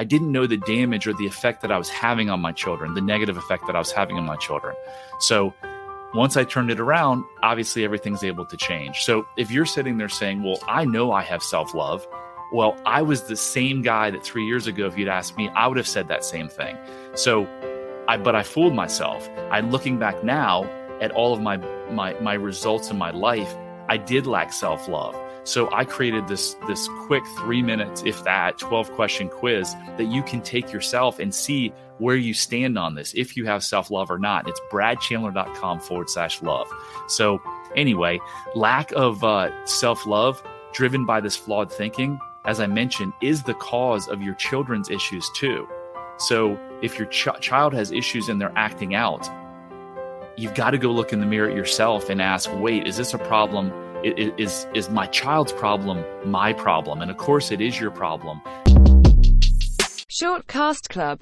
I didn't know the damage or the effect that I was having on my children, the negative effect that I was having on my children. So once I turned it around, obviously everything's able to change. So if you're sitting there saying, Well, I know I have self love, well, I was the same guy that three years ago, if you'd asked me, I would have said that same thing. So I, but I fooled myself. I'm looking back now at all of my my my results in my life, I did lack self love. So I created this this quick three minutes, if that, 12 question quiz that you can take yourself and see where you stand on this, if you have self love or not. It's bradchandler.com forward slash love. So anyway, lack of uh, self love driven by this flawed thinking, as I mentioned, is the cause of your children's issues too. So if your ch- child has issues and they're acting out, you've got to go look in the mirror at yourself and ask, wait, is this a problem? Is, is my child's problem my problem? And of course, it is your problem. Short Cast Club